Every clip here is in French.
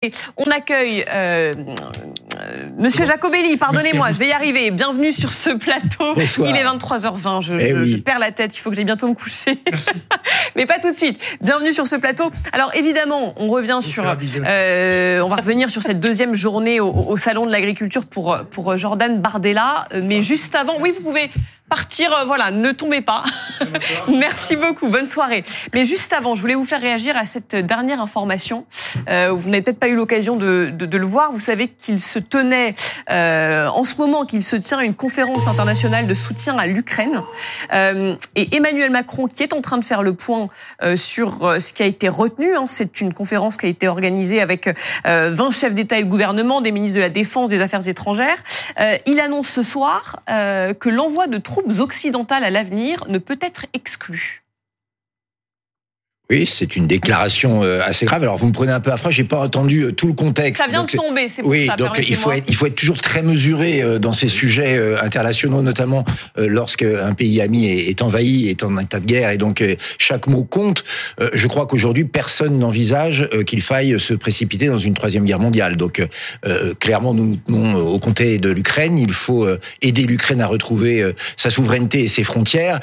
Et on accueille euh, euh, Monsieur Jacobelli, pardonnez-moi, je vais y arriver. Bienvenue sur ce plateau. Bonsoir. Il est 23h20, je, Eh je- oui. je perds la tête, il faut que j'aille bientôt me coucher. Mais pas tout de suite. Bienvenue sur ce plateau. Alors évidemment, on revient sur... euh, on va revenir sur cette deuxième journée au, au Salon de l'Agriculture pour, pour Jordan Bardella. Euh, Mais juste avant, oui, vous pouvez partir, euh, voilà, ne tombez pas. Merci beaucoup, bonne soirée. Mais juste avant, je voulais vous faire réagir à cette dernière information. Euh, vous n'avez peut-être pas eu l'occasion de, de- de le voir. Vous savez qu'il se tenait, euh, en ce moment, qu'il se tient une conférence internationale de soutien à l'Ukraine. Euh, et Emmanuel Macron, qui est en train de faire le point euh, sur ce qui a été retenu, hein, c'est une conférence qui a été organisée avec euh, 20 chefs d'État et de gouvernement, des ministres de la Défense, des Affaires étrangères. Euh, il annonce ce soir euh, que l'envoi de troupes occidentales à l'avenir ne peut être exclu. Oui, c'est une déclaration euh, assez grave. Alors, vous me prenez un peu à froid, j'ai pas entendu euh, tout le contexte. Ça vient Donc, de tomber, c'est pour Oui, ça. donc il faut être, il faut être toujours très mesuré euh, dans ces sujets internationaux, notamment euh, lorsque un pays ami est, envahi, est en état de guerre, et donc chaque mot compte. Je crois qu'aujourd'hui personne n'envisage qu'il faille se précipiter dans une troisième guerre mondiale. Donc clairement, nous nous tenons au comté de l'Ukraine. Il faut aider l'Ukraine à retrouver sa souveraineté et ses frontières.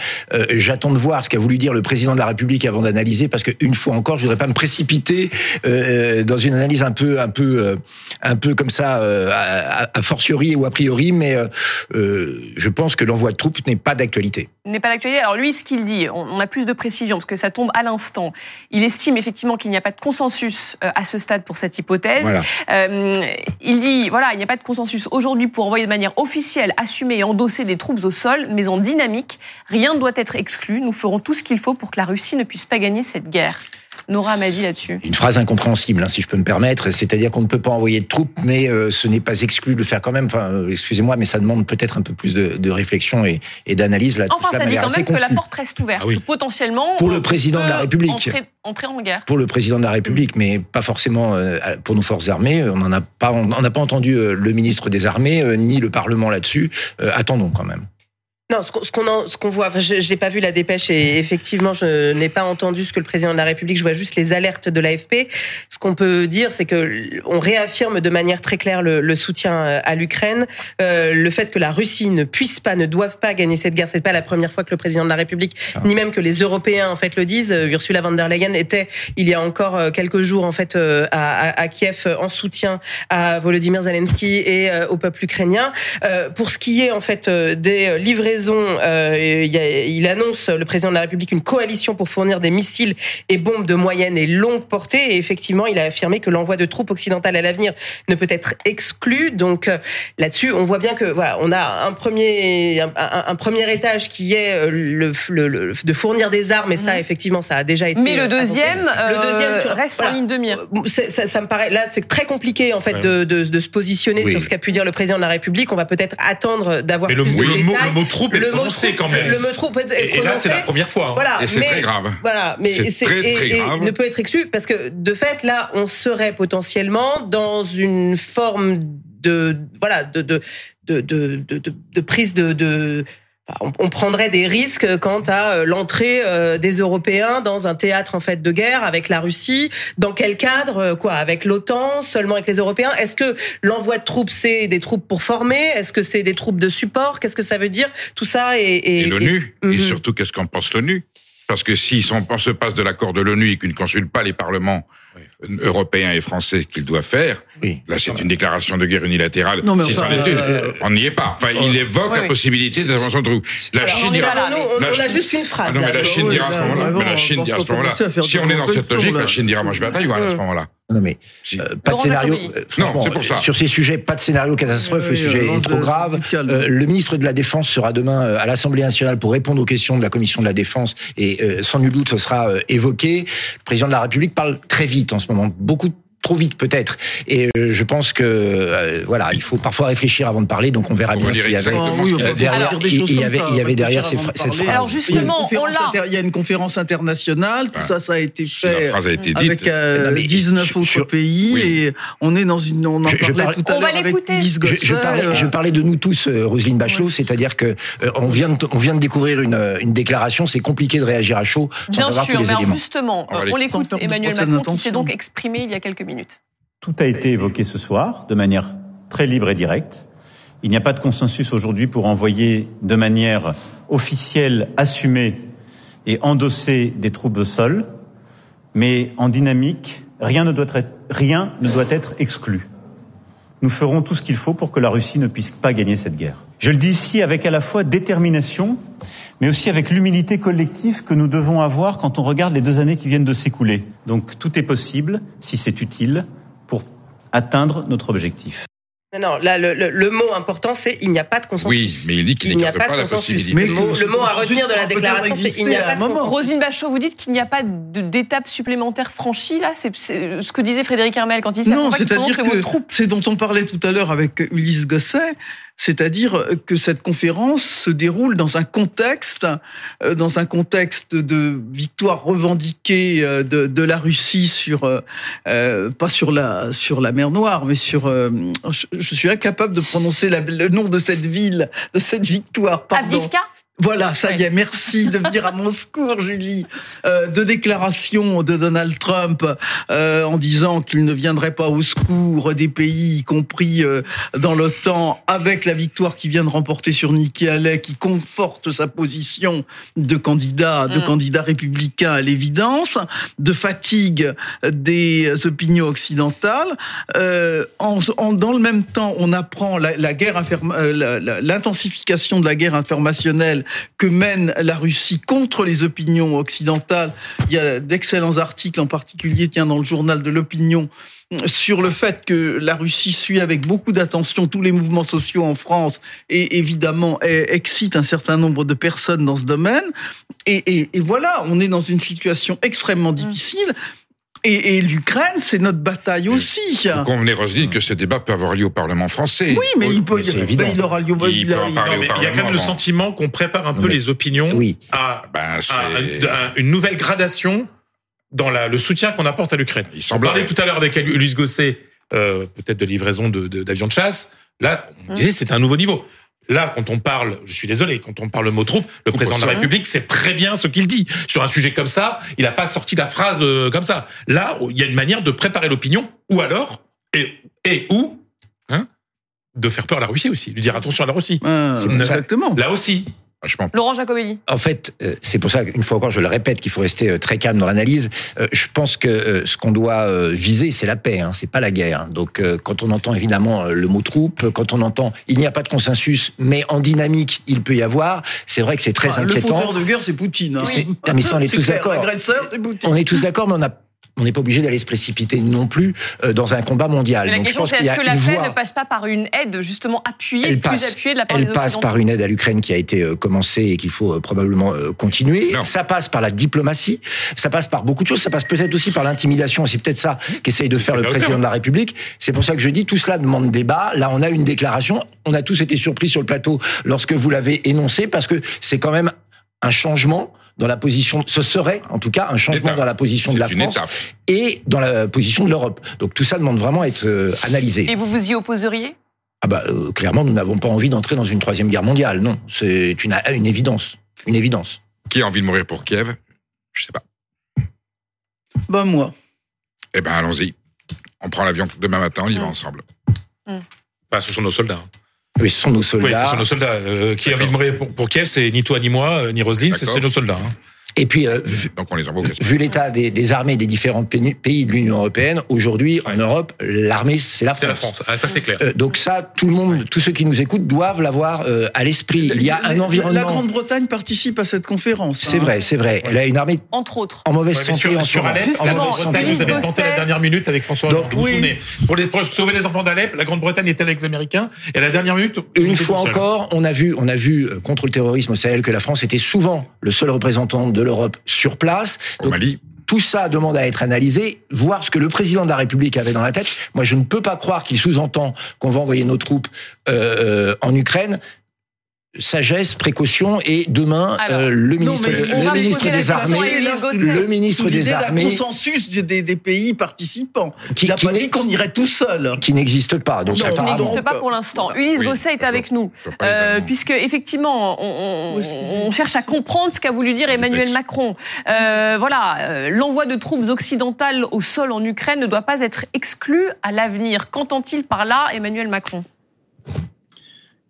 J'attends de voir ce qu'a voulu dire le président de la République avant d'analyser, parce que une fois encore, je voudrais pas me précipiter euh, dans une analyse un peu, un peu, euh, un peu comme ça, euh, a, a fortiori ou a priori, mais euh, euh, je pense que l'envoi de troupes n'est pas d'actualité. n'est pas d'actualité. Alors lui, ce qu'il dit, on a plus de précision parce que ça tombe à l'instant. Il estime effectivement qu'il n'y a pas de consensus euh, à ce stade pour cette hypothèse. Voilà. Euh, il dit, voilà, il n'y a pas de consensus aujourd'hui pour envoyer de manière officielle, assumer et endosser des troupes au sol, mais en dynamique, rien ne doit être exclu. Nous ferons tout ce qu'il faut pour que la Russie ne puisse pas gagner cette guerre. Nora m'a dit là-dessus. Une phrase incompréhensible, hein, si je peux me permettre, c'est-à-dire qu'on ne peut pas envoyer de troupes, mais euh, ce n'est pas exclu de le faire quand même. Enfin, euh, excusez-moi, mais ça demande peut-être un peu plus de, de réflexion et, et d'analyse. Là, tout Enfin, ça dit quand même que la porte reste ouverte. Ah oui. Potentiellement. Pour le on président de la République. Entrer, entrer en guerre. pour le président de la République, mais pas forcément euh, pour nos forces armées. On n'en a pas, on n'a pas entendu euh, le ministre des Armées euh, ni le Parlement là-dessus. Euh, Attendons quand même. Non, ce qu'on qu'on voit, enfin, je n'ai pas vu la dépêche et effectivement, je n'ai pas entendu ce que le président de la République. Je vois juste les alertes de l'AFP. Ce qu'on peut dire, c'est que on réaffirme de manière très claire le, le soutien euh, à l'Ukraine, Euh, le fait que la Russie ne puisse pas, ne doive pas gagner cette guerre. C'est pas la première fois que le président de la République, Ah. ni même que les Européens en fait le disent. Euh, Ursula von der Leyen était il y a encore euh, quelques jours en fait à, à- à Kiev en soutien à Volodymyr Zelensky et au peuple ukrainien. Euh, pour ce qui est en fait des euh, euh, il, y a- il annonce le président de la République une coalition pour fournir des missiles et bombes de moyenne et longue portée. Et effectivement, il a affirmé que l'envoi de troupes occidentales à l'avenir ne peut être exclu. Donc euh, là-dessus, on voit bien que voilà, on a un premier un, un- un premier étage qui est euh, le, le- le- de fournir des armes. Et ça, Mhm. effectivement, ça a déjà été. Mais le euh, deuxième, Le deuxième euh, sur- reste voilà. en ligne de mire. C'est- ça, ça me paraît là c'est très compliqué en fait Ouais. de, de, de se positionner Oui. sur ce qu'a pu dire le président de la République. On va peut-être attendre d'avoir Mais le, plus de le mot, détails. le mot troupe est Le mot prononcé troupe- quand même. Le mot troupe est et, et là, c'est la prononcé. première fois. hein. Voilà, et c'est très grave. Voilà, mais C'est très, et- très et grave. ne peut être exclu parce que de fait là, on serait potentiellement dans une forme de voilà de de de de, de, de- prise de, on, on prendrait des risques quant à euh, l'entrée euh, des Européens dans un théâtre en fait de guerre avec la Russie. Dans quel cadre euh, Quoi Avec l'OTAN Seulement avec les Européens? Est-ce que l'envoi de troupes c'est des troupes pour former? Est-ce que c'est des troupes de support? Qu'est-ce que ça veut dire? Tout ça est, est- Et l'ONU. Mhm. Et surtout, qu'est-ce qu'en pense l'ONU? Parce que si on se passe de l'accord de l'ONU et qu'il ne consulte pas les parlements européens et français qu'il doit faire, Oui. là, c'est une déclaration de guerre unilatérale. Non, mais si enfin, une, euh, on n'y est pas. Enfin, il évoque Oui, la possibilité d'intervention de. La Alors, Chine dira. là, nous, on, la on a juste une phrase. Ah non, mais la. Chine dira à ce là, moment-là. Si on est dans cette logique, la Chine dira, moi, je vais à Taïwan à ce moment-là. Non mais Si. euh, pas de scénario. Euh, franchement, c'est pour ça. euh, Sur ces sujets, pas de scénario catastrophe. Oui, le oui, sujet est trop de- grave. Euh, le ministre de la Défense sera demain euh, à l'Assemblée nationale pour répondre aux questions de la Commission de la Défense et euh, sans nul doute ce sera euh, évoqué. Le président de la République parle très vite en ce moment, beaucoup trop vite peut-être. Et euh, je pense que euh, voilà, il faut parfois réfléchir avant de parler. Donc on verra bien ce relire qu'il y avait. exactement oui, ce qu'il y enfin, a faut derrière, il- y avait- il y avait derrière ces cette phrase. Alors, Il y justement, on inter- Il y a une conférence internationale, tout Ouais. ça, ça a été fait phrase a été dite. avec euh, Non, mais 19 sur- autres sur- pays oui. et on est dans une. On en Je- parle- tout à l'heure avec. Lise Je, parlais, euh, je parlais de nous tous, euh, Roselyne Bachelot, c'est-à-dire que euh, on vient de, on vient de découvrir une, euh, une déclaration. C'est compliqué de réagir à chaud sans Bien avoir sûr, tous mais les alors éléments. justement, On euh, l'écoute Emmanuel Macron qui s'est donc exprimé il y a quelques minutes. Tout a été évoqué ce soir de manière très libre et directe. Il n'y a pas de consensus aujourd'hui pour envoyer de manière officielle, assumée et endosser des troupes au sol, mais en dynamique, rien ne doit être exclu. Nous ferons tout ce qu'il faut pour que la Russie ne puisse pas gagner cette guerre. Je le dis ici avec à la fois détermination, mais aussi avec l'humilité collective que nous devons avoir quand on regarde les deux années qui viennent de s'écouler. Donc tout est possible, si c'est utile, pour atteindre notre objectif. Non, là, le, le, mot important, c'est il n'y a pas de consensus. Oui, mais il dit qu'il n'y a pas, de, possibilité. Mais le mot, le mot à retenir de la déclaration, c'est il n'y a pas de consensus. Rosine Bachot, vous dites qu'il n'y a pas d'étape supplémentaire franchie, là C'est ce que disait Frédéric Hermel quand il disait Non, c'est-à-dire que c'est dont on parlait tout à l'heure avec Ulysse Gosset, c'est-à-dire que cette conférence se déroule dans un contexte, euh, dans un contexte de victoire revendiquée euh, de, la Russie sur, euh, pas sur la sur la mer Noire, mais sur, je, suis incapable de prononcer le nom de cette ville, de cette victoire. Pardon. Voilà, ça y est, merci de venir à mon secours, Julie. Euh, de déclaration de Donald Trump euh, en disant qu'il ne viendrait pas au secours des pays, y compris euh, dans l'OTAN, avec la victoire qu'il vient de remporter sur Nikki Haley, qui conforte sa position de candidat, de mm. candidat républicain à l'évidence, de fatigue des opinions occidentales. Euh, en, dans le même temps, on apprend la, la guerre, euh, l'intensification de la guerre informationnelle que mène la Russie contre les opinions occidentales. Il y a d'excellents articles, en particulier, tiens, dans le journal de l'opinion, sur le fait que la Russie suit avec beaucoup d'attention tous les mouvements sociaux en France et évidemment excite un certain nombre de personnes dans ce domaine. Et, et voilà, on est dans une situation extrêmement difficile. Et, l'Ukraine, c'est notre bataille aussi. Vous convenez, Roselyne, que ce débat peut avoir lieu au Parlement français. Oui, mais il, peut, ben, il aura lieu. Il, il, y a quand même le sentiment qu'on prépare un peu les opinions oui. à, ben, une nouvelle gradation dans la, le soutien qu'on apporte à l'Ukraine. Il semble. parlait tout à l'heure avec Ulysse Gosset, euh, peut-être de livraison d'avions de, chasse. Là, on mmh. disait c'est un nouveau niveau. Là, quand on parle, je suis désolé, quand on parle le mot troupe, le président de la République sait très bien ce qu'il dit. Sur un sujet comme ça, il n'a pas sorti la phrase euh, comme ça. Là, il y a une manière de préparer l'opinion, ou alors, et, et ou, hein, de faire peur à la Russie aussi, lui dire attention à la Russie. Ah, exactement. Là aussi. Laurent Jacobelli. En fait, euh, c'est pour ça qu'une fois encore, je le répète, qu'il faut rester euh, très calme dans l'analyse. Euh, je pense que ce qu'on doit viser, c'est la paix, hein, c'est pas la guerre. Donc, quand on entend évidemment le mot troupe, quand on entend il n'y a pas de consensus, mais en dynamique, il peut y avoir, c'est vrai que c'est très inquiétant. Le fauteur de guerre, c'est Poutine. Hein. Ah, mais ça, on est, tous d'accord. L'agresseur, c'est Poutine. On est tous d'accord, mais on a on n'est pas obligé d'aller se précipiter non plus euh, dans un combat mondial. la question, c'est est-ce que la paix ne passe pas par une aide justement appuyée, elle plus appuyée de la part Elle passe par une aide à l'Ukraine qui a été euh, commencée et qu'il faut euh, probablement continuer. Ça passe par la diplomatie, ça passe par beaucoup de choses, ça passe peut-être aussi par l'intimidation. C'est peut-être ça qu'essaye de faire le président de la République. C'est pour ça que je dis tout cela demande débat. Là, on a une déclaration. On a tous été surpris sur le plateau lorsque vous l'avez énoncé parce que c'est quand même un changement dans la position, ce serait en tout cas un changement dans la position de la France et dans la position de l'Europe. Donc tout ça demande vraiment à être euh, analysé. Et vous vous y opposeriez? Ah bah, euh, clairement, nous n'avons pas envie d'entrer dans une troisième guerre mondiale. Non, c'est une, une évidence. Une évidence. Qui a envie de mourir pour Kiev? Je sais pas. Bah moi. Eh ben allons-y. On prend l'avion demain matin, on y va mmh. ensemble. Mmh. Bah, ce sont nos soldats. Oui, ce sont nos soldats. Oui, ce sont nos soldats. Euh, qui a pour, pour Kiev, c'est ni toi ni moi, euh, ni Roselyne, c'est nos soldats. Hein. Et puis, euh, Donc on les envoie vu l'état des, des, armées des différents pays de l'Union européenne, aujourd'hui en Europe, l'armée c'est la France. C'est la France, ah, ça c'est clair. Euh, donc ça, tout le monde, tous ceux qui nous écoutent doivent l'avoir euh, à l'esprit. Il y a un environnement. La Grande-Bretagne participe à cette conférence. C'est hein. vrai, c'est vrai. Elle a une armée entre autres en mauvaise santé sur, en sur Alep. En Grande-Bretagne, vous avez tenté la dernière minute avec François Hollande. Vous oui. pour, les, pour sauver les enfants d'Alep, la Grande-Bretagne était avec les Américains. Et à la dernière minute, une fois encore, on a vu, on a vu contre le terrorisme au Sahel que la France était souvent le seul représentant de l'Europe sur place place. tout ça demande à être analysé, voir ce que le président de la République avait dans la tête. Moi, je ne peux pas croire qu'il sous-entend qu'on va envoyer nos troupes euh, en Ukraine sagesse, précaution et demain euh, le ministre, le ministre des Armées, le ministre des Armées, consensus des, des, pays participants. Qui n'a pas dit qu'on irait tout seul, qui n'existe pas. Donc non, qui n'existe pas pour l'instant. Ulysse Gosset est avec nous, euh, puisque effectivement on, on, cherche à comprendre ce qu'a voulu dire Emmanuel Macron. Euh, voilà, euh, l'envoi de troupes occidentales au sol en Ukraine ne doit pas être exclu à l'avenir. Qu'entend-il par là, Emmanuel Macron?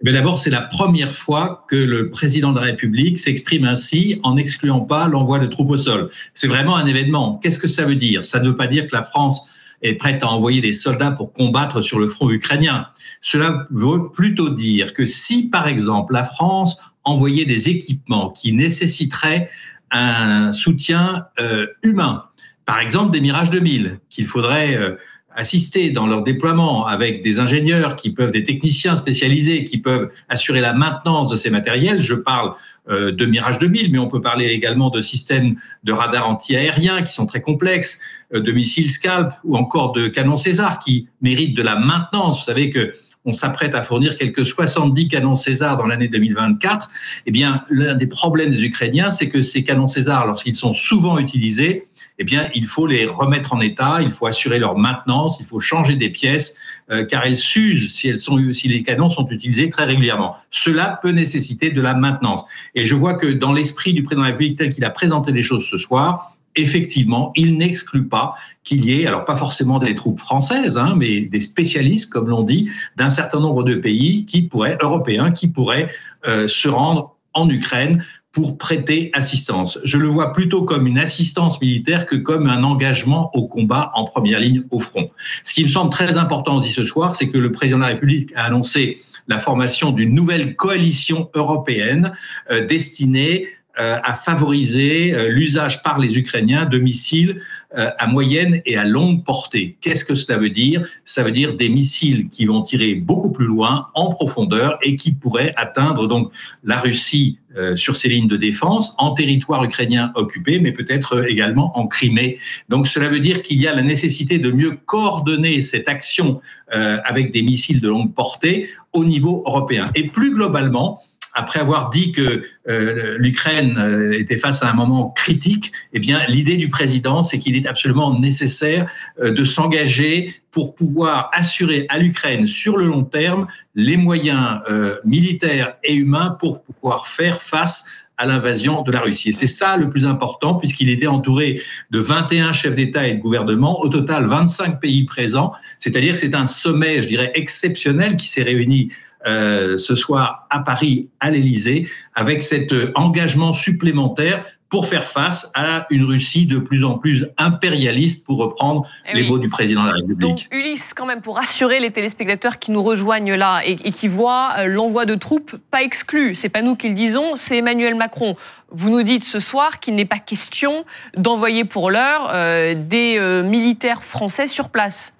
Mais d'abord, c'est la première fois que le président de la République s'exprime ainsi en n'excluant pas l'envoi de troupes au sol. C'est vraiment un événement. Qu'est-ce que ça veut dire? Ça ne veut pas dire que la France est prête à envoyer des soldats pour combattre sur le front ukrainien. Cela veut plutôt dire que si, par exemple, la France envoyait des équipements qui nécessiteraient un soutien euh, humain, par exemple des Mirage 2000, qu'il faudrait... Euh, assister dans leur déploiement avec des ingénieurs qui peuvent, des techniciens spécialisés qui peuvent assurer la maintenance de ces matériels. Je parle euh, de Mirage 2000, mais on peut parler également de systèmes de radars anti-aériens qui sont très complexes, euh, de missiles Scalp ou encore de canons César qui méritent de la maintenance. Vous savez que on s'apprête à fournir quelques 70 canons César dans l'année 2024. Eh bien, l'un des problèmes des Ukrainiens, c'est que ces canons César, lorsqu'ils sont souvent utilisés, eh bien, il faut les remettre en état, il faut assurer leur maintenance, il faut changer des pièces, euh, car elles s'usent si si les canons sont utilisés très régulièrement. Cela peut nécessiter de la maintenance. Et je vois que dans l'esprit du président de la République tel qu'il a présenté les choses ce soir, effectivement, il n'exclut pas qu'il y ait, alors pas forcément des troupes françaises, hein, mais des spécialistes, comme l'on dit, d'un certain nombre de pays qui pourraient, européens, qui pourraient euh, se rendre en Ukraine pour prêter assistance. Je le vois plutôt comme une assistance militaire que comme un engagement au combat en première ligne au front. Ce qui me semble très important aussi ce soir, c'est que le président de la République a annoncé la formation d'une nouvelle coalition européenne euh, destinée à favoriser euh, l'usage par les Ukrainiens de missiles euh, à moyenne et à longue portée. Qu'est-ce que cela veut dire? Ça veut dire des missiles qui vont tirer beaucoup plus loin, en profondeur, et qui pourraient atteindre donc la Russie sur ses lignes de défense, en territoire ukrainien occupé, mais peut-être également en Crimée. Donc cela veut dire qu'il y a la nécessité de mieux coordonner cette action avec des missiles de longue portée au niveau européen. Et plus globalement, après avoir dit que euh, l'Ukraine euh, était face à un moment critique, eh bien, l'idée du président, c'est qu'il est absolument nécessaire euh, de s'engager pour pouvoir assurer à l'Ukraine sur le long terme les moyens militaires et humains pour pouvoir faire face à l'invasion de la Russie. Et c'est ça le plus important, puisqu'il était entouré de 21 chefs d'État et de gouvernement, au total 25 pays présents, c'est-à-dire que c'est un sommet, je dirais, exceptionnel qui s'est réuni euh, ce soir à Paris, à l'Élysée, avec cet euh, engagement supplémentaire pour faire face à une Russie de plus en plus impérialiste, pour reprendre eh les mots du président de la République. Donc, Ulysse, quand même, pour rassurer les téléspectateurs qui nous rejoignent là et, qui voient euh, l'envoi de troupes pas exclu, c'est pas nous qui le disons, c'est Emmanuel Macron. Vous nous dites ce soir qu'il n'est pas question d'envoyer pour l'heure des militaires français sur place.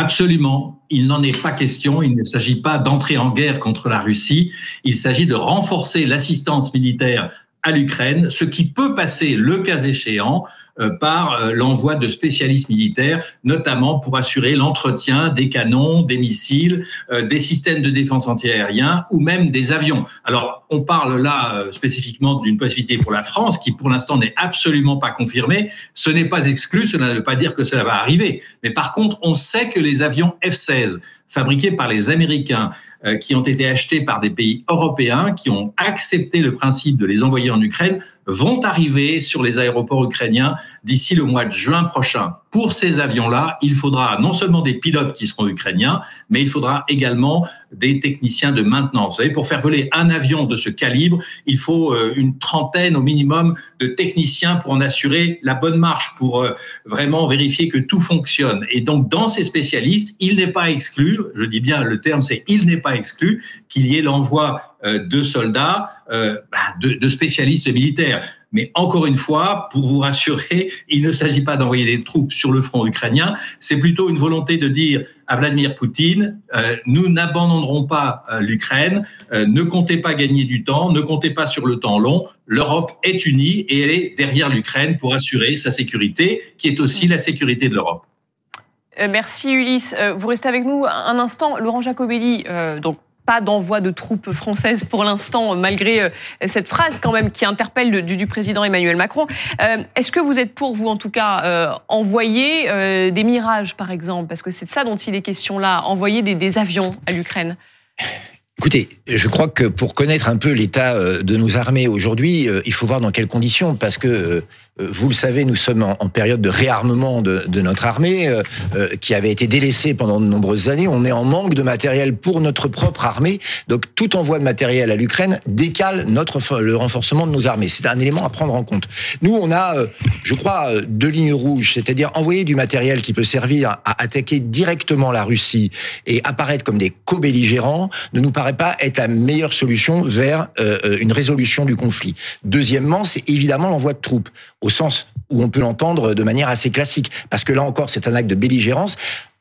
Absolument, il n'en est pas question. Il ne s'agit pas d'entrer en guerre contre la Russie. Il s'agit de renforcer l'assistance militaire à l'Ukraine, ce qui peut passer, le cas échéant, par euh, l'envoi de spécialistes militaires, notamment pour assurer l'entretien des canons, des missiles, euh, des systèmes de défense antiaérien ou même des avions. Alors, on parle là spécifiquement d'une possibilité pour la France qui, pour l'instant, n'est absolument pas confirmée. Ce n'est pas exclu, cela ne veut pas dire que cela va arriver. Mais par contre, on sait que les avions F-16 fabriqués par les Américains, qui ont été achetés par des pays européens, qui ont accepté le principe de les envoyer en Ukraine, vont arriver sur les aéroports ukrainiens d'ici le mois de juin prochain. Pour ces avions-là, il faudra non seulement des pilotes qui seront ukrainiens, mais il faudra également des techniciens de maintenance. Vous savez, pour faire voler un avion de ce calibre, il faut euh, une trentaine au minimum de techniciens pour en assurer la bonne marche, pour euh, vraiment vérifier que tout fonctionne. Et donc, dans ces spécialistes, il n'est pas exclu, je dis bien le terme, c'est il n'est pas exclu qu'il y ait l'envoi euh, de soldats, bah, de, spécialistes militaires. Mais encore une fois, pour vous rassurer, il ne s'agit pas d'envoyer des troupes sur le front ukrainien, c'est plutôt une volonté de dire à Vladimir Poutine, euh, nous n'abandonnerons pas l'Ukraine, ne comptez pas gagner du temps, ne comptez pas sur le temps long, l'Europe est unie et elle est derrière l'Ukraine pour assurer sa sécurité, qui est aussi la sécurité de l'Europe. Merci Ulysse. Vous restez avec nous un instant. Laurent Jacobelli, donc pas d'envoi de troupes françaises pour l'instant, malgré cette phrase quand même qui interpelle du, président Emmanuel Macron. Est-ce que vous êtes pour, vous en tout cas, envoyer des mirages, par exemple? Parce que c'est de ça dont il est question là, envoyer des avions à l'Ukraine Écoutez, je crois que pour connaître un peu l'état euh, de nos armées aujourd'hui, euh, il faut voir dans quelles conditions, parce que euh, vous le savez, nous sommes en, période de réarmement de, notre armée, qui avait été délaissée pendant de nombreuses années. On est en manque de matériel pour notre propre armée, donc tout envoi de matériel à l'Ukraine décale notre le renforcement de nos armées. C'est un élément à prendre en compte. Nous, on a, je crois, deux lignes rouges, c'est-à-dire envoyer du matériel qui peut servir à attaquer directement la Russie et apparaître comme des co-belligérants ne nous paraît pas être la meilleure solution vers euh, une résolution du conflit. Deuxièmement, c'est évidemment l'envoi de troupes, sens où on peut l'entendre de manière assez classique, parce que là encore, c'est un acte de belligérance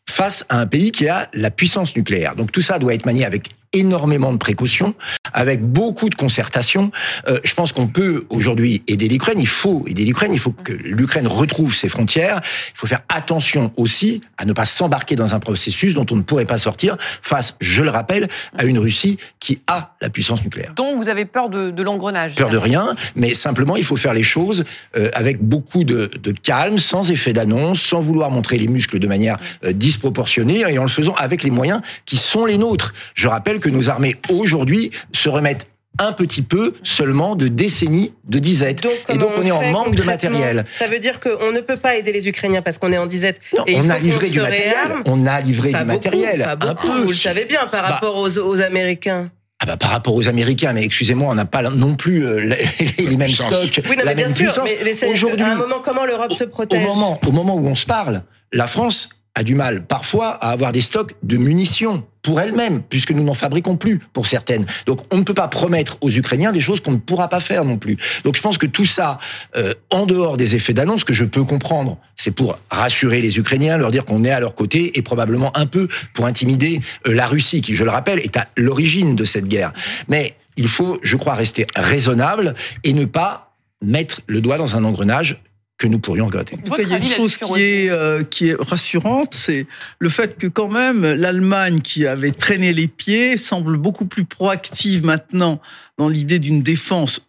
face à un pays qui a la puissance nucléaire. Donc tout ça doit être manié avec énormément de précautions, avec beaucoup de concertation. Euh, je pense qu'on peut aujourd'hui aider l'Ukraine. Il faut aider l'Ukraine. Il faut que l'Ukraine retrouve ses frontières. Il faut faire attention aussi à ne pas s'embarquer dans un processus dont on ne pourrait pas sortir face, je le rappelle, à une Russie qui a la puissance nucléaire. Donc vous avez peur de, de l'engrenage Peur de rien, mais simplement il faut faire les choses euh, avec beaucoup de, de, calme, sans effet d'annonce, sans vouloir montrer les muscles de manière euh, disproportionnée et en le faisant avec les moyens qui sont les nôtres. Je rappelle que nos armées aujourd'hui se remettent un petit peu seulement de décennies de disette. et donc on, est en manque de matériel. Ça veut dire qu'on ne peut pas aider les Ukrainiens parce qu'on est en disette. on, a livré du matériel. On a livré du matériel. un peu. Vous le savez bien par bah. rapport aux, Américains. Ah bah par rapport aux Américains, mais excusez-moi, on n'a pas non plus euh, les, mêmes stocks, oui, la même puissance. Aujourd'hui, à un moment, comment l'Europe se protège au moment, au moment où on se parle, la France a du mal parfois à avoir des stocks de munitions pour elle-même, puisque nous n'en fabriquons plus pour certaines. Donc on ne peut pas promettre aux Ukrainiens des choses qu'on ne pourra pas faire non plus. Donc je pense que tout ça, euh, en dehors des effets d'annonce, que je peux comprendre, c'est pour rassurer les Ukrainiens, leur dire qu'on est à leur côté, et probablement un peu pour intimider euh, la Russie, qui, je le rappelle, est à l'origine de cette guerre. Mais il faut, je crois, rester raisonnable et ne pas mettre le doigt dans un engrenage que nous pourrions regretter. En tout cas, il y a une chose qui est, euh, qui est rassurante, c'est le fait que quand même l'Allemagne, qui avait traîné les pieds, semble beaucoup plus proactive maintenant dans l'idée d'une défense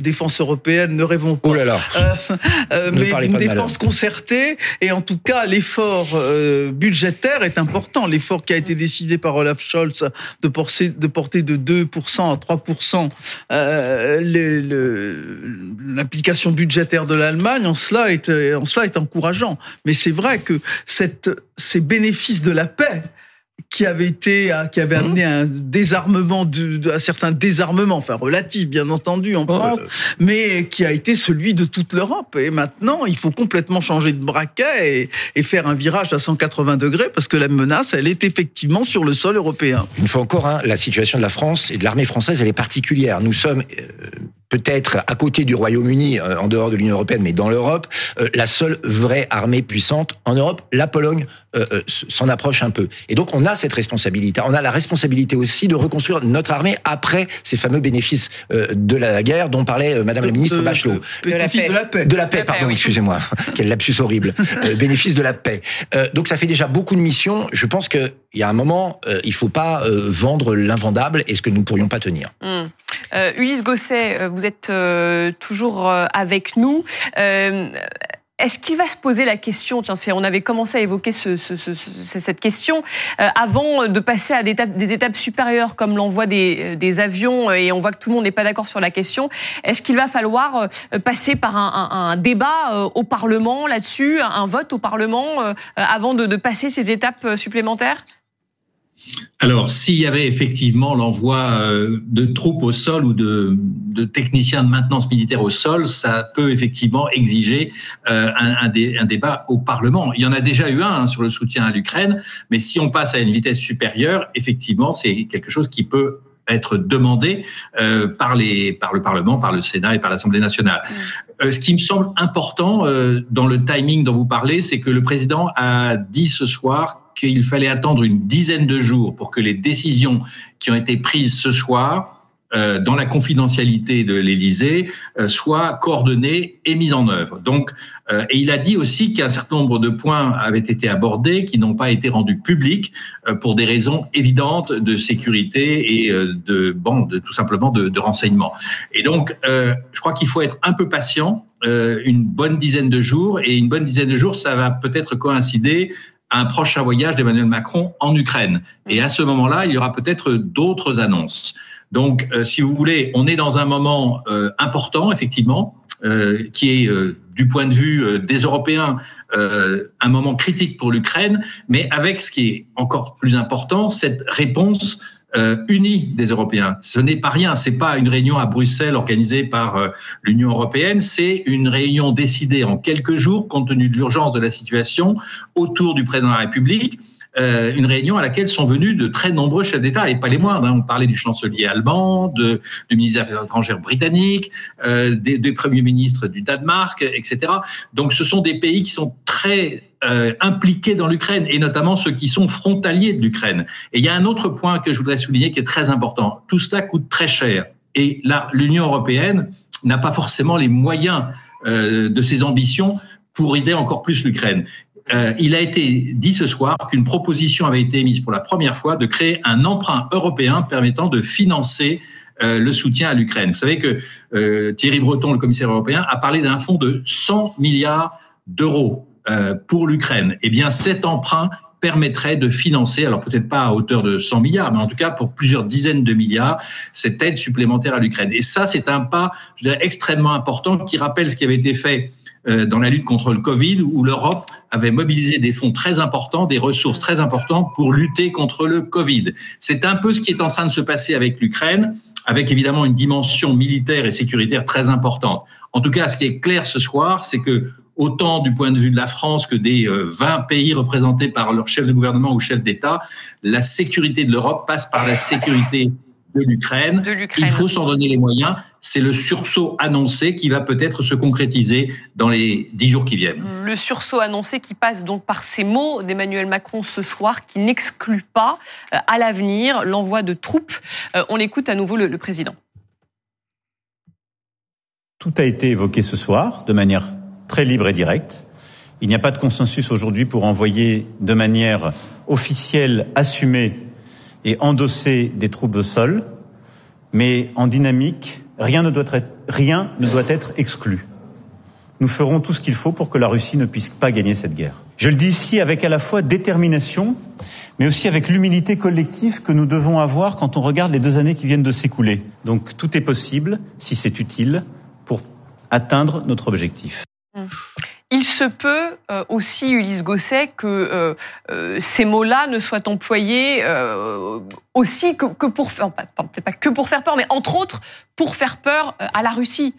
défense européenne, ne rêvons pas. Oh là là. Euh, euh, mais une défense concertée et en tout cas l'effort euh, budgétaire est important. L'effort qui a été décidé par Olaf Scholz de porter de, porter de 2% à 3% l'implication budgétaire de l'Allemagne en cela est en cela est encourageant. Mais c'est vrai que cette, ces bénéfices de la paix qui avait été, qui avait amené un désarmement, de, un certain désarmement, enfin relatif bien entendu en France, mais qui a été celui de toute l'Europe. Et maintenant, il faut complètement changer de braquet et, et, faire un virage à 180 degrés parce que la menace, elle est effectivement sur le sol européen. Une fois encore, hein, la situation de la France et de l'armée française, elle est particulière. Nous sommes euh, peut-être à côté du Royaume-Uni, euh, en dehors de l'Union européenne, mais dans l'Europe, euh, la seule vraie armée puissante en Europe. La Pologne euh, s'en approche un peu. Et donc on a cette responsabilité. On a la responsabilité aussi de reconstruire notre armée après ces fameux bénéfices de la guerre dont parlait Madame la ministre Bachelot. Bénéfices de la paix. De la paix, pardon, excusez-moi. Quel lapsus horrible. bénéfice de la paix. donc ça fait déjà beaucoup de missions. Je pense qu'il y a un moment, il faut pas vendre l'invendable et ce que nous pourrions pas tenir. Hmm. Ulysse Gosset, vous êtes euh, toujours euh, avec nous. Euh, est-ce qu'il va se poser la question Tiens, on avait commencé à évoquer cette question avant de passer à des étapes, supérieures comme l'envoi des, avions et on voit que tout le monde n'est pas d'accord sur la question. Est-ce qu'il va falloir passer par un, débat au Parlement là-dessus, un vote au Parlement avant de passer ces étapes supplémentaires? Alors, s'il y avait effectivement l'envoi euh, de troupes au sol ou de, techniciens de maintenance militaire au sol, ça peut effectivement exiger euh, un, débat au Parlement. Il y en a déjà eu un hein, sur le soutien à l'Ukraine, mais si on passe à une vitesse supérieure, effectivement, c'est quelque chose qui peut être demandé euh, par, les, par le Parlement, par le Sénat et par l'Assemblée nationale. ce qui me semble important dans le timing dont vous parlez, c'est que le président a dit ce soir qu'il fallait attendre une dizaine de jours pour que les décisions qui ont été prises ce soir euh, dans la confidentialité de l'Élysée, euh, soit coordonnée et mise en œuvre. Donc, euh, et il a dit aussi qu'un certain nombre de points avaient été abordés, qui n'ont pas été rendus publics pour des raisons évidentes de sécurité et de, bon, de tout simplement de, de renseignement. Et donc, je crois qu'il faut être un peu patient, une bonne dizaine de jours, et une bonne dizaine de jours, ça va peut-être coïncider un prochain voyage d'Emmanuel Macron en Ukraine. Et à ce moment-là, il y aura peut-être d'autres annonces. Donc, euh, si vous voulez, on est dans un moment euh, important, effectivement, euh, qui est, du point de vue des Européens, un moment critique pour l'Ukraine, mais avec ce qui est encore plus important, cette réponse unie des Européens. Ce n'est pas rien, c'est pas une réunion à Bruxelles organisée par l'Union européenne, c'est une réunion décidée en quelques jours, compte tenu de l'urgence de la situation, autour du président de la République euh, une réunion à laquelle sont venus de très nombreux chefs d'État, et pas les moindres. Hein. On parlait du chancelier allemand, du ministre des Affaires étrangères britannique, euh, des, des, premiers ministres du Danemark, etc. Donc ce sont des pays qui sont très euh, impliqués dans l'Ukraine, et notamment ceux qui sont frontaliers de l'Ukraine. Et il y a un autre point que je voudrais souligner qui est très important. Tout cela coûte très cher. Et là, l'Union européenne n'a pas forcément les moyens de ses ambitions pour aider encore plus l'Ukraine. Euh, il a été dit ce soir qu'une proposition avait été émise pour la première fois de créer un emprunt européen permettant de financer euh, le soutien à l'Ukraine. Vous savez que euh, Thierry Breton, le commissaire européen, a parlé d'un fonds de 100 milliards d'euros pour l'Ukraine. Eh bien, cet emprunt permettrait de financer, alors peut-être pas à hauteur de 100 milliards, mais en tout cas pour plusieurs dizaines de milliards, cette aide supplémentaire à l'Ukraine. Et ça, c'est un pas, je dirais, extrêmement important qui rappelle ce qui avait été fait dans la lutte contre le Covid, où l'Europe avait mobilisé des fonds très importants, des ressources très importantes pour lutter contre le Covid. C'est un peu ce qui est en train de se passer avec l'Ukraine, avec évidemment une dimension militaire et sécuritaire très importante. En tout cas, ce qui est clair ce soir, c'est que autant du point de vue de la France que des 20 euh, pays représentés par leur chef de gouvernement ou chef d'État, la sécurité de l'Europe passe par la sécurité de l'Ukraine. Il faut s'en donner les moyens. C'est le sursaut annoncé qui va peut-être se concrétiser dans les dix jours qui viennent. Le sursaut annoncé qui passe donc par ces mots d'Emmanuel Macron ce soir, qui n'exclut pas euh, à l'avenir l'envoi de troupes. Euh, on écoute à nouveau le, président. Tout a été évoqué ce soir de manière très libre et directe. Il n'y a pas de consensus aujourd'hui pour envoyer de manière officielle, assumée et endosser des troupes au sol, mais en dynamique, rien ne doit être, rien ne doit être exclu. Nous ferons tout ce qu'il faut pour que la Russie ne puisse pas gagner cette guerre. Je le dis ici avec à la fois détermination, mais aussi avec l'humilité collective que nous devons avoir quand on regarde les deux années qui viennent de s'écouler. Donc tout est possible, si c'est utile, pour atteindre notre objectif. Mmh. Il se peut euh, aussi, Ulysse Gosset, que euh, euh, ces mots-là ne soient employés aussi que, pour faire, peut-être pas que pour faire peur, mais entre autres pour faire peur à la Russie.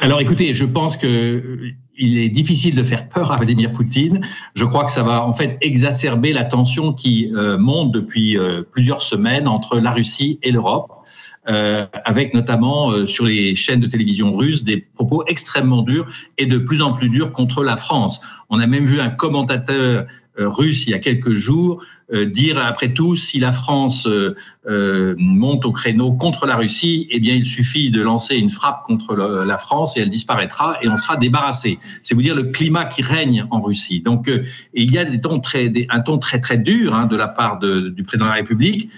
Alors écoutez, je pense que il est difficile de faire peur à Vladimir Poutine. Je crois que ça va en fait exacerber la tension qui monte depuis plusieurs semaines entre la Russie et l'Europe. Euh, avec notamment euh, sur les chaînes de télévision russes des propos extrêmement durs et de plus en plus durs contre la France. On a même vu un commentateur euh, russe il y a quelques jours dire après tout si la France euh, euh, monte au créneau contre la Russie, eh bien il suffit de lancer une frappe contre la France et elle disparaîtra et on sera débarrassé. C'est vous dire le climat qui règne en Russie. Donc il y a des tons très, un ton très très dur hein, de la part de, du président de la République.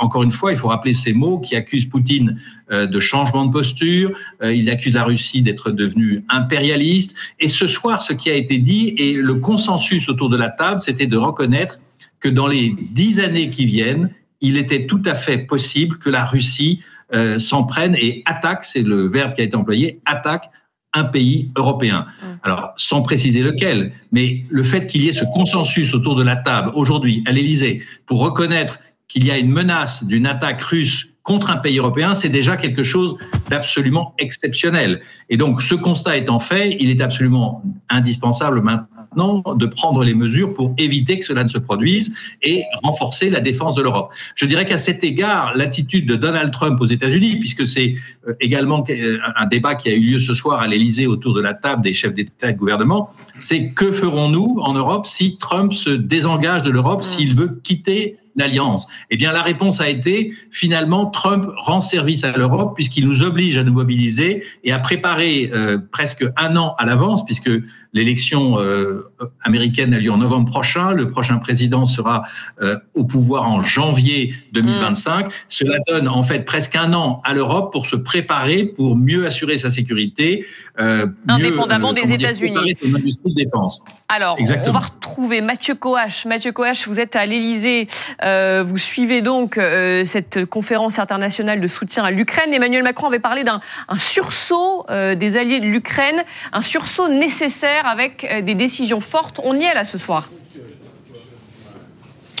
encore une fois, il faut rappeler ces mots qui accusent Poutine de changement de posture. il accuse la Russie d'être devenue impérialiste. Et ce soir, ce qui a été dit et le consensus autour de la table, c'était de reconnaître que dans les dix années qui viennent, il était tout à fait possible que la Russie euh, s'en prenne et attaque, c'est le verbe qui a été employé, attaque un pays européen. Mm. Alors, sans préciser lequel, mais le fait qu'il y ait ce consensus autour de la table aujourd'hui à l'Élysée pour reconnaître qu'il y a une menace d'une attaque russe contre un pays européen, c'est déjà quelque chose d'absolument exceptionnel. Et donc, ce constat étant fait, il est absolument indispensable maintenant de prendre les mesures pour éviter que cela ne se produise et renforcer la défense de l'Europe. Je dirais qu'à cet égard, l'attitude de Donald Trump aux États-Unis, puisque c'est euh, également euh, un débat qui a eu lieu ce soir à l'Élysée autour de la table des chefs d'État et de gouvernement, c'est que ferons-nous en Europe si Trump se désengage de l'Europe, s'il veut quitter alliance Eh bien, la réponse a été finalement Trump rend service à l'Europe puisqu'il nous oblige à nous mobiliser et à préparer euh, presque un an à l'avance, puisque l'élection euh, américaine a lieu en novembre prochain, le prochain président sera euh, au pouvoir en janvier 2025. Mmh. Cela donne en fait presque un an à l'Europe pour se préparer, pour mieux assurer sa sécurité, indépendamment des États-Unis. Alors, on va retrouver Mathieu Coache. Mathieu Coache, vous êtes à l'Élysée. Euh, vous suivez donc euh, cette conférence internationale de soutien à l'Ukraine. Emmanuel Macron avait parlé d'un sursaut euh, des alliés de l'Ukraine, un sursaut nécessaire avec des décisions fortes. On y est là ce soir.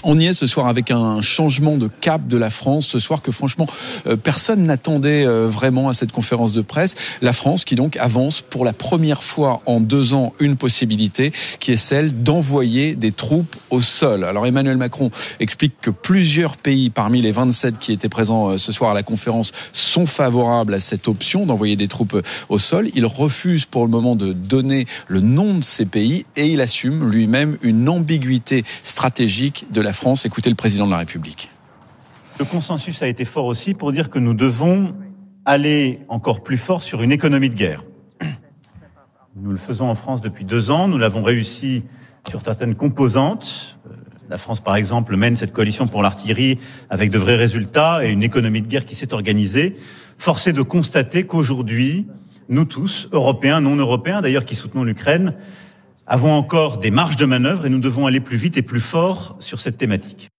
On y est ce soir avec un changement de cap de la France. Ce soir que franchement euh, personne n'attendait euh, vraiment à cette conférence de presse. La France qui donc avance pour la première fois en deux ans une possibilité qui est celle d'envoyer des troupes au sol. Alors Emmanuel Macron explique que plusieurs pays parmi les 27 qui étaient présents euh, ce soir à la conférence sont favorables à cette option d'envoyer des troupes au sol. Il refuse pour le moment de donner le nom de ces pays et il assume lui-même une ambiguïté stratégique de la France. Écoutez le président de la République. Le consensus a été fort aussi pour dire que nous devons aller encore plus fort sur une économie de guerre. Nous le faisons en France depuis deux ans. Nous l'avons réussi sur certaines composantes. La France, par exemple, mène cette coalition pour l'artillerie avec de vrais résultats et une économie de guerre qui s'est organisée. Force est de constater qu'aujourd'hui, nous tous, Européens, non Européens, d'ailleurs, qui soutenons l'Ukraine, avons encore des marges de manœuvre et nous devons aller plus vite et plus fort sur cette thématique.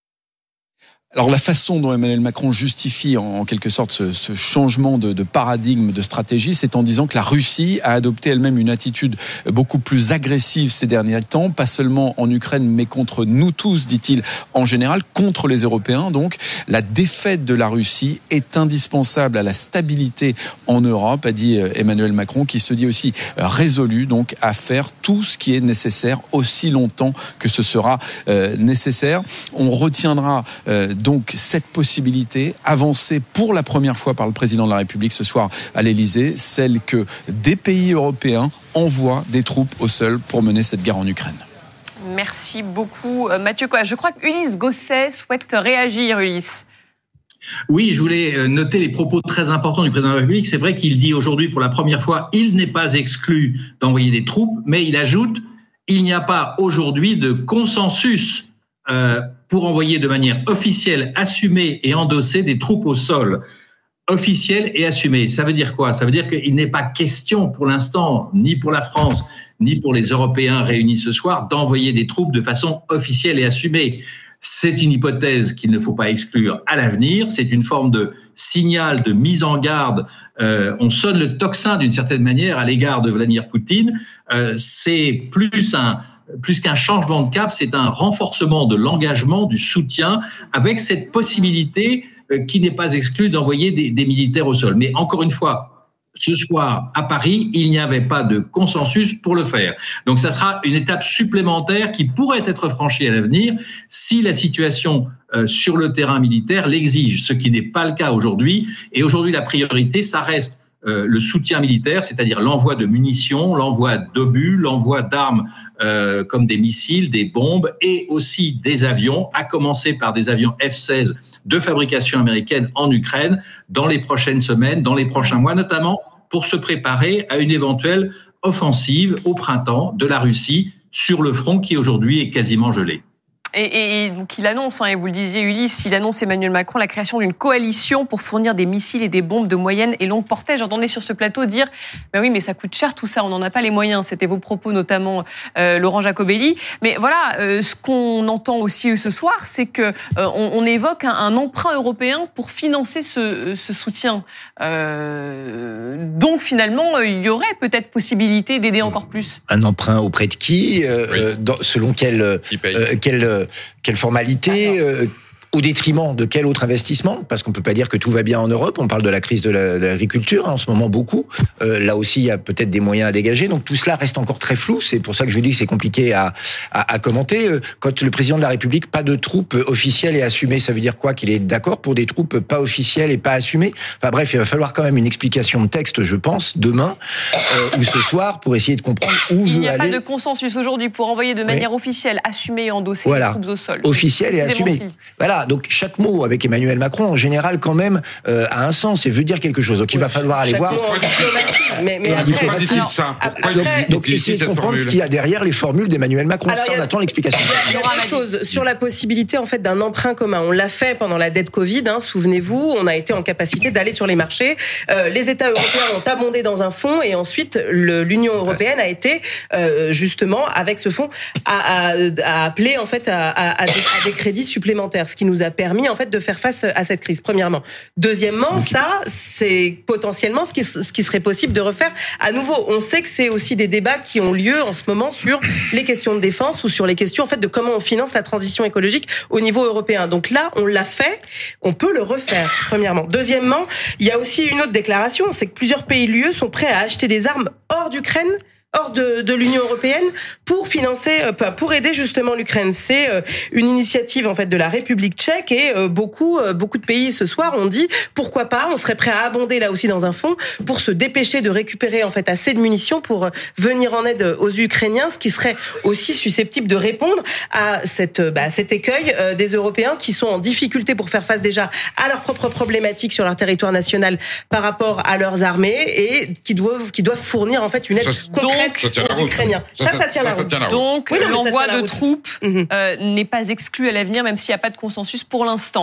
Alors la façon dont Emmanuel Macron justifie en quelque sorte ce, ce changement de, de, paradigme, de stratégie, c'est en disant que la Russie a adopté elle-même une attitude beaucoup plus agressive ces derniers temps, pas seulement en Ukraine, mais contre nous tous, dit-il, en général, contre les Européens. Donc la défaite de la Russie est indispensable à la stabilité en Europe, a dit euh, Emmanuel Macron, qui se dit aussi résolu donc à faire tout ce qui est nécessaire aussi longtemps que ce sera euh, nécessaire. On retiendra euh, donc cette possibilité avancée pour la première fois par le président de la République ce soir à l'Elysée, celle que des pays européens envoient des troupes au sol pour mener cette guerre en Ukraine. Merci beaucoup euh, Mathieu. Je crois que Ulysse Gosset souhaite réagir, Ulysse. Oui, je voulais euh, noter les propos très importants du président de la République. C'est vrai qu'il dit aujourd'hui pour la première fois, il n'est pas exclu d'envoyer des troupes, mais il ajoute, il n'y a pas aujourd'hui de consensus euh, pour envoyer de manière officielle, assumée et endossée des troupes au sol. Officielle et assumée. Ça veut dire quoi? Ça veut dire qu'il n'est pas question pour l'instant, ni pour la France, ni pour les Européens réunis ce soir, d'envoyer des troupes de façon officielle et assumée. C'est une hypothèse qu'il ne faut pas exclure à l'avenir. C'est une forme de signal de mise en garde. Euh, on sonne le tocsin d'une certaine manière à l'égard de Vladimir Poutine. Euh, c'est plus un, plus qu'un changement de cap, c'est un renforcement de l'engagement, du soutien, avec cette possibilité euh, qui n'est pas exclue d'envoyer des, militaires au sol. Mais encore une fois, ce soir à Paris, il n'y avait pas de consensus pour le faire. Donc ça sera une étape supplémentaire qui pourrait être franchie à l'avenir si la situation euh, sur le terrain militaire l'exige, ce qui n'est pas le cas aujourd'hui. Et aujourd'hui, la priorité, ça reste euh, le soutien militaire, c'est-à-dire l'envoi de munitions, l'envoi d'obus, l'envoi d'armes euh, comme des missiles, des bombes et aussi des avions, à commencer par des avions F-16 de fabrication américaine en Ukraine dans les prochaines semaines, dans les prochains mois, notamment pour se préparer à une éventuelle offensive au printemps de la Russie sur le front qui aujourd'hui est quasiment gelé. Et, et, donc il annonce, hein, et vous le disiez Ulysse, il annonce Emmanuel Macron la création d'une coalition pour fournir des missiles et des bombes de moyenne et longue portée. J'entendais sur ce plateau dire, ben oui, mais ça coûte cher tout ça, on n'en a pas les moyens. C'était vos propos notamment, euh, Laurent Jacobelli. Mais voilà, euh, ce qu'on entend aussi ce soir, c'est que euh, on, on, évoque un, un, emprunt européen pour financer ce, ce soutien. Euh, donc finalement, il y aurait peut-être possibilité d'aider encore plus. Un emprunt auprès de qui oui. dans, Selon quel, quel euh, quelle formalité euh, au détriment de quel autre investissement? Parce qu'on peut pas dire que tout va bien en Europe. On parle de la crise de l'agriculture hein, en ce moment beaucoup. Euh, là aussi, il y a peut-être des moyens à dégager. Donc tout cela reste encore très flou. C'est pour ça que je dis que c'est compliqué à, à, à, commenter. Euh, quand le président de la République pas de troupes officielles et assumées, ça veut dire quoi? Qu'il est d'accord pour des troupes pas officielles et pas assumées? Enfin bref, il va falloir quand même une explication de texte, je pense, demain euh, ou ce soir pour essayer de comprendre où il veut n'y a aller. pas de consensus aujourd'hui pour envoyer de manière oui. officielle, assumée et endossée voilà. les troupes au sol. Officielle et assumée. Voilà voilà, donc chaque mot avec Emmanuel Macron, en général, quand même, euh, a un sens et veut dire quelque chose. Donc il va falloir aller voir. Mais, mais pourquoi dit-il ça Pourquoi donc, donc essayez de comprendre ce qu'il y a derrière les formules d'Emmanuel Macron. Alors, ça, on a- attend l'explication. Il y a des choses sur la possibilité en fait d'un emprunt commun. On l'a fait pendant la dette Covid. Hein, Souvenez-vous, on a été en capacité d'aller sur les marchés. Euh, les États européens ont abondé dans un fonds et ensuite l'Union européenne a été euh, justement avec ce fonds à, à, à appeler en fait à, à- à des, à des crédits supplémentaires, ce qui nous a permis en fait de faire face à cette crise. Premièrement, deuxièmement, ça c'est potentiellement ce qui, ce qui serait possible de refaire à nouveau. On sait que c'est aussi des débats qui ont lieu en ce moment sur les questions de défense ou sur les questions en fait de comment on finance la transition écologique au niveau européen. Donc là, on l'a fait, on peut le refaire. Premièrement. Deuxièmement, il y a aussi une autre déclaration, c'est que plusieurs pays de l'UE sont prêts à acheter des armes hors d'Ukraine hors de, de l'Union européenne pour financer, euh, pour aider justement l'Ukraine. C'est euh, une initiative en fait de la République tchèque et euh, beaucoup, beaucoup de pays ce soir ont dit pourquoi pas, on serait prêt à abonder là aussi dans un fonds pour se dépêcher de récupérer en fait assez de munitions pour venir en aide aux Ukrainiens, ce qui serait aussi susceptible de répondre à cette, bah, cet écueil des Européens qui sont en difficulté pour faire face déjà à leurs propres problématiques sur leur territoire national par rapport à leurs armées et qui doivent, qui doivent fournir en fait une aide Ça, concrète ça tient la aux route. Ukrainiens. Ça, ça, tient la route. tient la route. Donc l'envoi de route. troupes Mhm. euh, n'est pas exclu à l'avenir, même s'il n'y a pas de consensus pour l'instant.